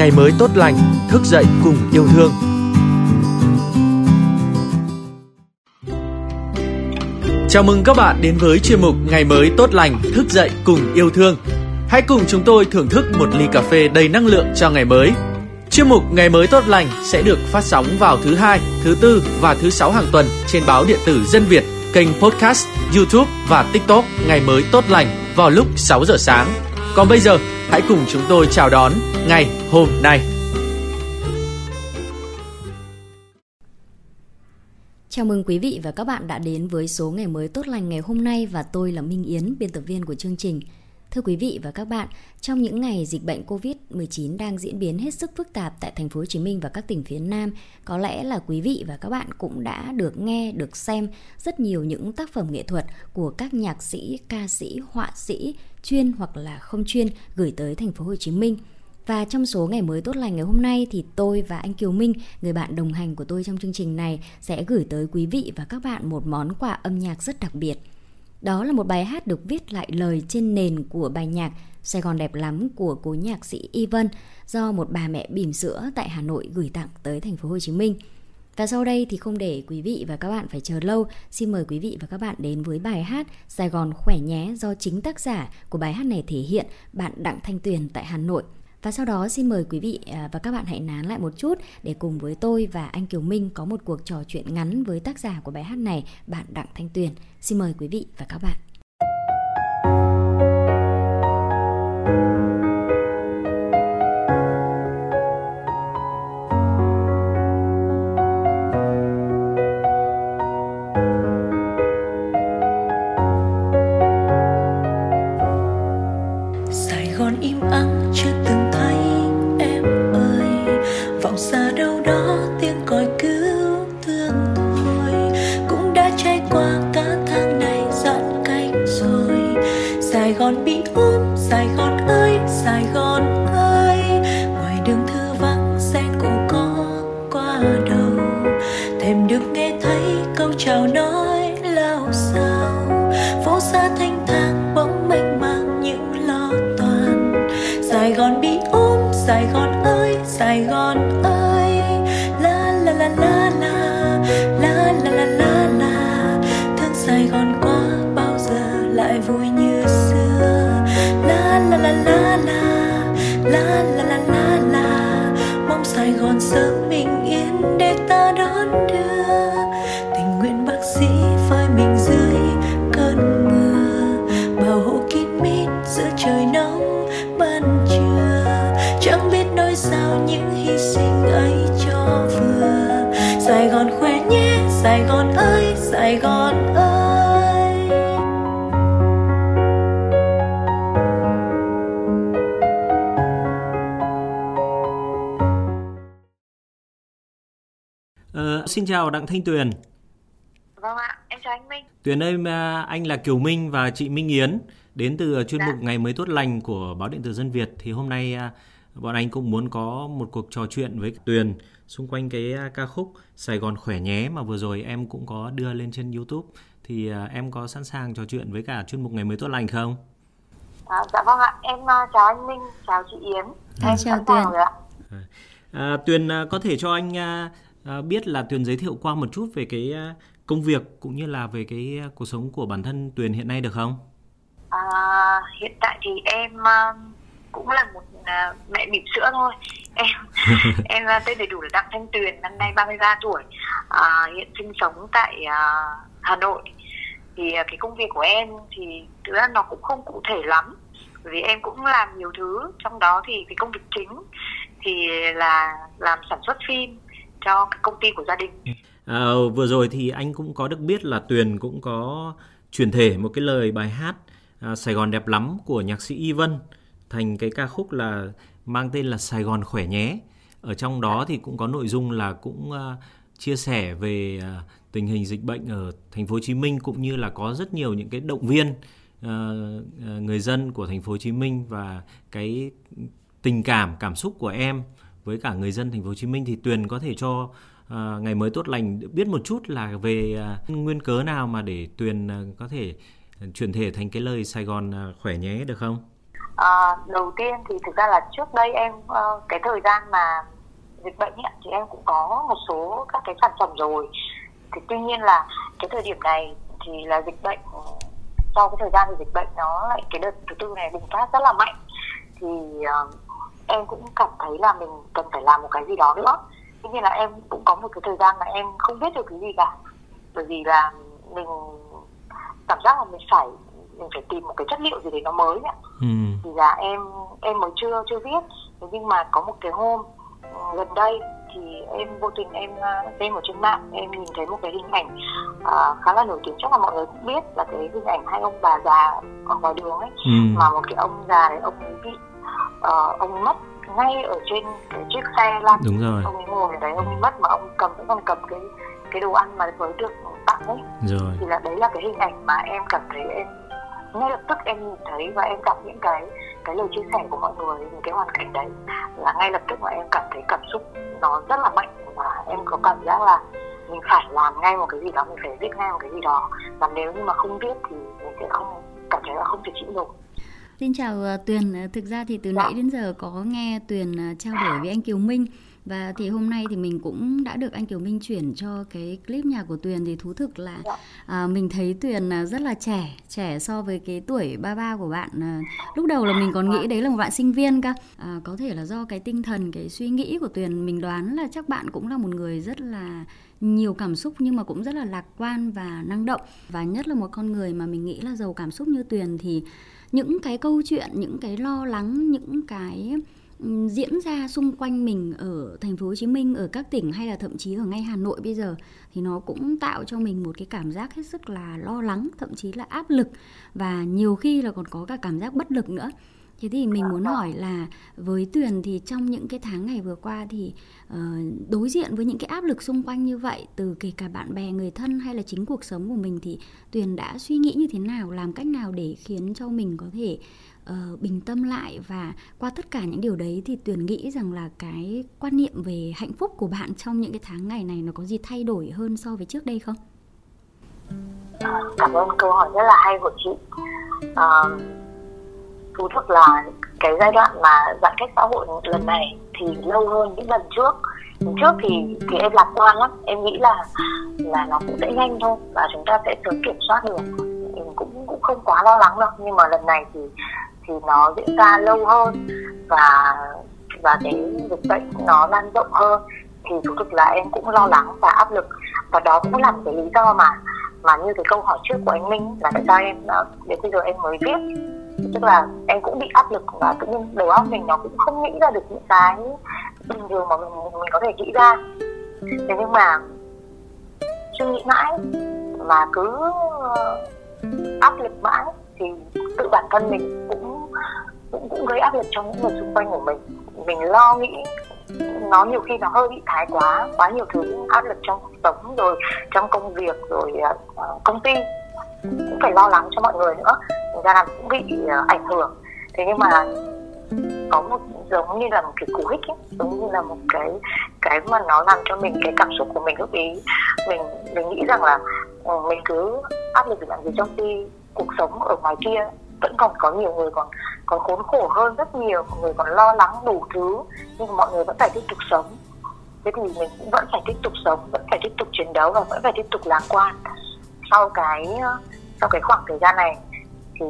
ngày mới tốt lành, thức dậy cùng yêu thương. Chào mừng các bạn đến với chuyên mục Ngày mới tốt lành, thức dậy cùng yêu thương. Hãy cùng chúng tôi thưởng thức một ly cà phê đầy năng lượng cho ngày mới. Chuyên mục Ngày mới tốt lành sẽ được phát sóng vào thứ hai, thứ tư và thứ sáu hàng tuần trên báo điện tử Dân Việt, kênh podcast, YouTube và TikTok Ngày mới tốt lành vào lúc 6 giờ sáng. Còn bây giờ, hãy cùng chúng tôi chào đón ngày hôm nay. Chào mừng quý vị và các bạn đã đến với số ngày mới tốt lành ngày hôm nay và tôi là Minh Yến, biên tập viên của chương trình. Thưa quý vị và các bạn, trong những ngày dịch bệnh Covid-19 đang diễn biến hết sức phức tạp tại thành phố Hồ Chí Minh và các tỉnh phía Nam, có lẽ là quý vị và các bạn cũng đã được nghe, được xem rất nhiều những tác phẩm nghệ thuật của các nhạc sĩ, ca sĩ, họa sĩ chuyên hoặc là không chuyên gửi tới thành phố Hồ Chí Minh. Và trong số ngày mới tốt lành ngày hôm nay thì tôi và anh Kiều Minh, người bạn đồng hành của tôi trong chương trình này sẽ gửi tới quý vị và các bạn một món quà âm nhạc rất đặc biệt. Đó là một bài hát được viết lại lời trên nền của bài nhạc Sài Gòn đẹp lắm của cố nhạc sĩ Y Vân do một bà mẹ bỉm sữa tại Hà Nội gửi tặng tới thành phố Hồ Chí Minh. Và sau đây thì không để quý vị và các bạn phải chờ lâu, xin mời quý vị và các bạn đến với bài hát Sài Gòn khỏe nhé do chính tác giả của bài hát này thể hiện bạn Đặng Thanh Tuyền tại Hà Nội. Và sau đó xin mời quý vị à, và các bạn hãy nán lại một chút để cùng với tôi và anh Kiều Minh có một cuộc trò chuyện ngắn với tác giả của bài hát này, bạn Đặng Thanh Tuyền. Xin mời quý vị và các bạn. sài gòn ơi, ngoài đường thư vắng sen cũ có qua đầu. Thêm được nghe thấy câu chào nói lao sao phố xa thanh thang bóng mênh mang những lo toàn sài gòn bị ốm sài gòn ơi, sài gòn ơi. La la la la la la la la la la. Thương sài gòn quá bao giờ lại vui như la la la la la. Mong sài gòn sớm bình yên để ta đón đưa. Tình nguyện bác sĩ phơi mình dưới cơn mưa. Bảo hộ kín mít giữa trời nóng ban trưa. Chẳng biết nói sao những hy sinh ấy cho vừa. Sài gòn khỏe nhé, sài gòn ơi, sài gòn ơi. Xin chào Đặng Thanh Tuyền. Vâng ạ, em chào anh Minh. Tuyền ơi, anh là Kiều Minh và chị Minh Yến đến từ chuyên mục dạ. Ngày mới tốt lành của báo điện tử Dân Việt. Thì hôm nay à, bọn anh cũng muốn có một cuộc trò chuyện với Tuyền xung quanh cái à, ca khúc Sài Gòn khỏe nhé mà vừa rồi em cũng có đưa lên trên YouTube. Thì à, em có sẵn sàng trò chuyện với cả chuyên mục Ngày mới tốt lành không? À, dạ vâng ạ, em chào anh Minh, chào chị Yến. Em chào Tuyền. À, Tuyền có thể cho anh biết là Tuyền giới thiệu qua một chút về cái à, công việc cũng như là về cái à, cuộc sống của bản thân Tuyền hiện nay được không? À, hiện tại thì em cũng là một mẹ bỉm sữa thôi. Em em tên đầy đủ là Đặng Thanh Tuyền, năm nay 33 tuổi. Uh, hiện sinh sống tại Hà Nội. Thì cái công việc của em thì thực ra nó cũng không cụ thể lắm. Bởi vì em cũng làm nhiều thứ, trong đó thì cái công việc chính thì là làm sản xuất phim cho công ty của gia đình. Ừ. À, vừa rồi thì anh cũng có được biết là Tuyền cũng có chuyển thể một cái lời bài hát à, Sài Gòn đẹp lắm của nhạc sĩ Y Vân thành cái ca khúc là mang tên là Sài Gòn khỏe nhé. Ở trong đó thì cũng có nội dung là cũng à, chia sẻ về à, tình hình dịch bệnh ở thành phố Hồ Chí Minh cũng như là có rất nhiều những cái động viên à, à người dân của thành phố Hồ Chí Minh và cái tình cảm cảm xúc của em với cả người dân thành phố Hồ Chí Minh thì Tuyền có thể cho uh, ngày mới tốt lành biết một chút là về uh, nguyên cớ nào mà để Tuyền uh, có thể chuyển thể thành cái lời Sài Gòn uh, khỏe nhé được không? à, đầu tiên thì thực ra là trước đây em uh, cái thời gian mà dịch bệnh ấy, thì em cũng có một số các cái sản phẩm rồi thì tuy nhiên là cái thời điểm này thì là dịch bệnh ừ, sau cái thời gian thì dịch bệnh nó lại cái đợt thứ tư này bùng phát rất là mạnh thì uh, em cũng cảm thấy là mình cần phải làm một cái gì đó nữa. Tuy nhiên là em cũng có một cái thời gian mà em không biết được cái gì cả. Bởi vì là mình cảm giác là mình phải mình phải tìm một cái chất liệu gì đấy nó mới ạ ừ. thì là em em mới chưa chưa biết. Nhưng mà có một cái hôm ừ, gần đây thì em vô tình em xem ở trên mạng em nhìn thấy một cái hình ảnh uh, khá là nổi tiếng. Chắc là mọi người cũng biết là cái hình ảnh hai ông bà già ở ngoài đường ấy. Ừ. mà một cái ông già đấy ông ấy bị uh, ông mất ngay ở trên cái chiếc xe lăn đúng rồi. Ông ấy ngồi ở đấy ông ấy mất mà ông cầm vẫn còn cầm cái cái đồ ăn mà mới được tặng ấy. Rồi. Thì là đấy là cái hình ảnh mà em cảm thấy em ngay lập tức em nhìn thấy và em đọc những cái cái lời chia sẻ của mọi người những cái hoàn cảnh đấy. Là ngay lập tức mà em cảm thấy cảm xúc nó rất là mạnh và em có cảm giác là mình phải làm ngay một cái gì đó mình phải viết ngay một cái gì đó. Và nếu như mà không viết thì mình sẽ không cảm thấy là không thể chịu nổi Xin chào uh, Tuyền, ờ, thực ra thì từ dạ. nãy đến giờ có nghe Tuyền uh, trao đổi với anh Kiều Minh và thì hôm nay thì mình cũng đã được anh Kiều Minh chuyển cho cái clip nhạc của Tuyền thì thú thực là dạ. à, mình thấy Tuyền rất là trẻ, trẻ so với cái tuổi ba ba của bạn. À, lúc đầu là mình còn nghĩ đấy là một bạn sinh viên cơ. À, có thể là do cái tinh thần, cái suy nghĩ của Tuyền mình đoán là chắc bạn cũng là một người rất là nhiều cảm xúc nhưng mà cũng rất là lạc quan và năng động và nhất là một con người mà mình nghĩ là giàu cảm xúc như Tuyền thì những cái câu chuyện, những cái lo lắng, những cái diễn ra xung quanh mình ở thành phố Hồ Chí Minh, ở các tỉnh hay là thậm chí ở ngay Hà Nội bây giờ thì nó cũng tạo cho mình một cái cảm giác hết sức là lo lắng, thậm chí là áp lực và nhiều khi là còn có cả cảm giác bất lực nữa thế thì mình muốn hỏi là với tuyền thì trong những cái tháng ngày vừa qua thì uh, đối diện với những cái áp lực xung quanh như vậy từ kể cả bạn bè người thân hay là chính cuộc sống của mình thì tuyền đã suy nghĩ như thế nào làm cách nào để khiến cho mình có thể uh, bình tâm lại? Và qua tất cả những điều đấy thì tuyền nghĩ rằng là cái quan niệm về hạnh phúc của bạn trong những cái tháng ngày này nó có gì thay đổi hơn so với trước đây không? Cảm ơn câu hỏi rất là hay của chị. Uh, thú thực là cái giai đoạn mà giãn cách xã hội lần này thì lâu hơn những lần trước. Lần trước thì thì em lạc quan lắm. Em nghĩ là là nó cũng sẽ nhanh thôi và chúng ta sẽ sớm kiểm soát được. Mình cũng cũng không quá lo lắng đâu. Nhưng mà lần này thì thì nó diễn ra lâu hơn và và cái dịch bệnh nó lan rộng hơn thì thú thực là em cũng lo lắng và áp lực. Và đó cũng là một cái lý do mà mà như cái câu hỏi trước của anh Minh là tại sao em ờ, đến bây giờ em mới viết tức là em cũng bị áp lực và tự nhiên đầu óc mình nó cũng không nghĩ ra được những cái bình thường mà mình mình có thể nghĩ ra. Thế nhưng mà suy nghĩ mãi và cứ ờ, áp lực mãi thì tự bản thân mình cũng cũng cũng gây áp lực cho những người xung quanh của mình. Mình lo nghĩ nó nhiều khi nó hơi bị thái quá quá nhiều thứ áp lực trong cuộc sống rồi trong công việc rồi uh, công ty. Cũng phải lo lắng cho mọi người nữa ra là cũng bị ờ, ảnh hưởng. Thế nhưng mà có một giống như là một cái cú hích ấy, giống như là một cái cái mà nó làm cho mình cái cảm xúc của mình lúc ý mình mình nghĩ rằng là ờ, mình cứ áp lực làm gì trong khi cuộc sống ở ngoài kia vẫn còn có nhiều người còn còn khốn khổ hơn rất nhiều mọi người còn lo lắng đủ thứ nhưng mà mọi người vẫn phải tiếp tục sống. Thế thì mình cũng vẫn phải tiếp tục sống vẫn phải tiếp tục chiến đấu và vẫn phải tiếp tục lạc quan. Sau cái ờ, sau cái khoảng thời gian này thì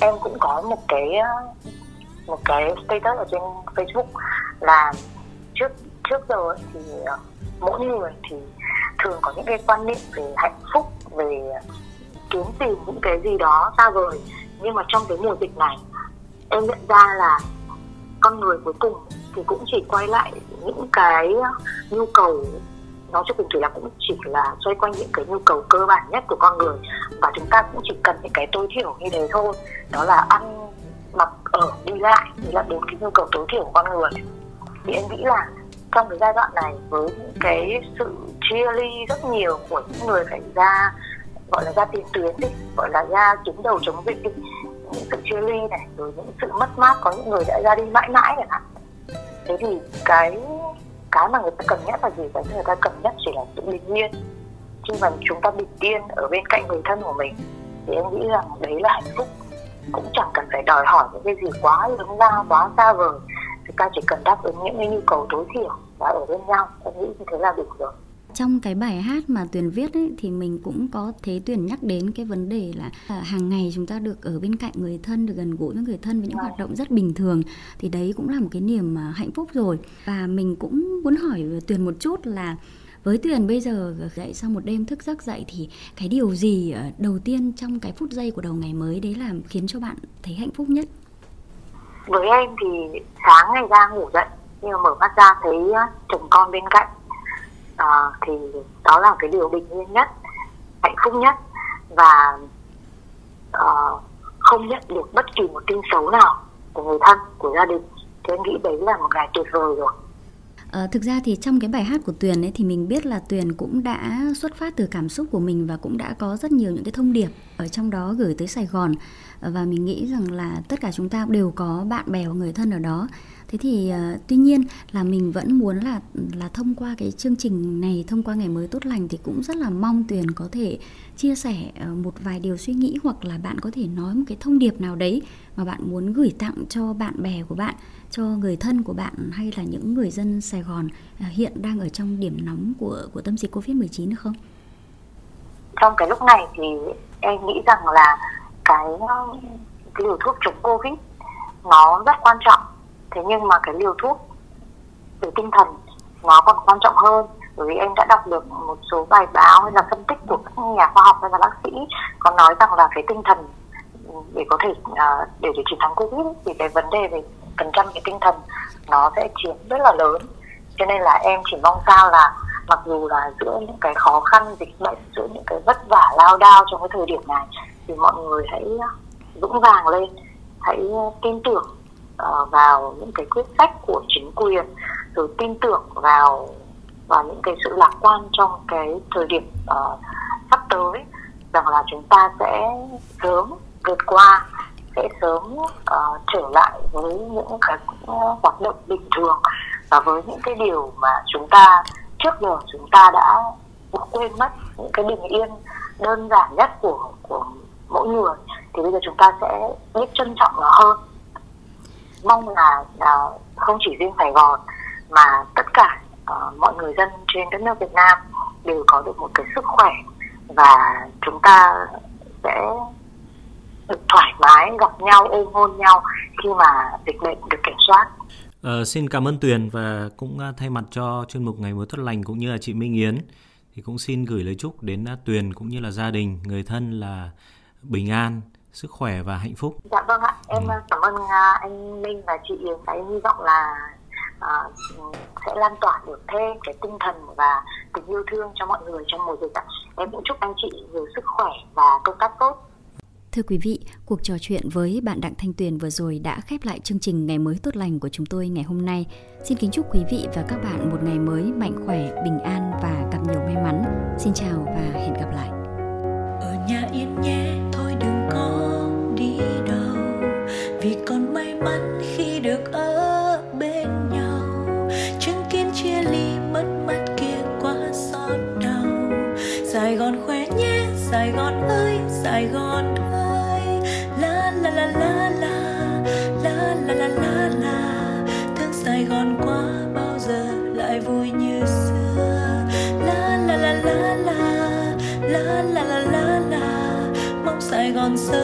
em cũng có một cái ờ, một cái status ở trên Facebook là trước trước giờ thì ờ, mỗi người thì thường có những cái quan niệm về hạnh phúc, về kiếm tìm những cái gì đó xa vời. Nhưng mà trong cái mùa dịch này, em nhận ra là con người cuối cùng thì cũng chỉ quay lại những cái nhu cầu nó cho cùng thì là cũng chỉ là xoay quanh những cái nhu cầu cơ bản nhất của con người. Và chúng ta cũng chỉ cần những cái tối thiểu như thế thôi. Đó là ăn, mặc, ở, đi lại thì là bốn cái nhu cầu tối thiểu của con người. Thì em nghĩ là trong cái giai đoạn này với những cái sự chia ly rất nhiều của những người phải ra, gọi là ra tiền tuyến đi, gọi là ra chiến đầu chống dịch đi, những sự chia ly này, rồi những sự mất mát có những người đã ra đi mãi mãi chẳng hạn. Thế thì cái cái mà người ta cần nhất là gì cái người ta cần nhất chỉ là sự bình yên khi mà chúng ta bình yên ở bên cạnh người thân của mình, thì em nghĩ rằng đấy là hạnh phúc. Cũng chẳng cần phải đòi hỏi những cái gì quá lớn lao, quá xa vời. Chúng ta chỉ cần đáp ứng những cái nhu cầu tối thiểu và ở bên nhau. Em nghĩ như thế là đủ rồi trong cái bài hát mà Tuyền viết ấy, thì mình cũng có thấy Tuyền nhắc đến cái vấn đề là à, hàng ngày chúng ta được ở bên cạnh người thân được gần gũi với người thân với những hoạt động rất bình thường thì đấy cũng là một cái niềm à, hạnh phúc rồi và mình cũng muốn hỏi Tuyền một chút là với Tuyền bây giờ dậy sau một đêm thức giấc dậy thì cái điều gì à, đầu tiên trong cái phút giây của đầu ngày mới đấy làm khiến cho bạn thấy hạnh phúc nhất? Với em thì sáng ngày ra ngủ dậy nhưng mà mở mắt ra thấy chồng con bên cạnh à, thì đó là cái điều bình yên nhất hạnh phúc nhất. Và à, không nhận được bất kỳ một tin xấu nào của người thân của gia đình. Thì em nghĩ đấy là một ngày tuyệt vời rồi. À, thực ra thì trong cái bài hát của Tuyền ấy thì mình biết là Tuyền cũng đã xuất phát từ cảm xúc của mình và cũng đã có rất nhiều những cái thông điệp ở trong đó gửi tới Sài Gòn. Và mình nghĩ rằng là tất cả chúng ta đều có bạn bè và người thân ở đó thế thì uh, tuy nhiên là mình vẫn muốn là là thông qua cái chương trình này thông qua ngày mới tốt lành thì cũng rất là mong tuyền có thể chia sẻ uh, một vài điều suy nghĩ hoặc là bạn có thể nói một cái thông điệp nào đấy mà bạn muốn gửi tặng cho bạn bè của bạn cho người thân của bạn hay là những người dân Sài Gòn uh, hiện đang ở trong điểm nóng của của tâm dịch Covid-19 được không? Trong cái lúc này thì em nghĩ rằng là cái cái liều thuốc chống Covid nó rất quan trọng thế nhưng mà cái liều thuốc về tinh thần nó còn quan trọng hơn bởi vì em đã đọc được một số bài báo hay là phân tích của các nhà khoa học hay là bác sĩ có nói rằng là cái tinh thần ừ, để có thể uh, để để chiến thắng covid thì cái vấn đề về phần trăm cái tinh thần nó sẽ chiếm rất là lớn. Cho nên là em chỉ mong sao là mặc dù là giữa những cái khó khăn dịch bệnh giữa những cái vất vả lao đao trong cái thời điểm này thì mọi người hãy à, vững vàng lên hãy à, tin tưởng uh, vào những cái quyết sách của chính quyền rồi tin tưởng vào vào những cái sự lạc quan trong cái thời điểm uh, sắp tới rằng là chúng ta sẽ sớm vượt qua sẽ sớm uh, trở lại với những cái hoạt động bình thường. Và với những cái điều mà chúng ta trước giờ chúng ta đã quên mất những cái bình yên đơn giản nhất của của mỗi người thì bây giờ chúng ta sẽ biết trân trọng nó hơn mong là uh, không chỉ riêng Sài Gòn mà tất cả uh, mọi người dân trên đất nước Việt Nam đều có được một cái sức khỏe và chúng ta sẽ được thoải mái gặp nhau ôm hôn nhau khi mà dịch bệnh được kiểm soát. Uh, xin cảm ơn Tuyền và cũng à, thay mặt cho chuyên mục ngày mới tốt lành cũng như là chị Minh Yến thì cũng xin gửi lời chúc đến à, Tuyền cũng như là gia đình, người thân là bình an, sức khỏe và hạnh phúc. Dạ vâng ạ, em ừ. cảm ơn anh Minh và chị Yến. Em hy vọng là uh, sẽ lan tỏa được thêm cái tinh thần và tình yêu thương cho mọi người trong mùa dịch ạ. Em cũng chúc anh chị nhiều sức khỏe và công tác tốt. Thưa quý vị, cuộc trò chuyện với bạn Đặng Thanh Tuyền vừa rồi đã khép lại chương trình Ngày mới tốt lành của chúng tôi ngày hôm nay. Xin kính chúc quý vị và các bạn một ngày mới mạnh khỏe, bình an và gặp nhiều may mắn. Xin chào và hẹn gặp lại. Ở nhà yên nhé, on so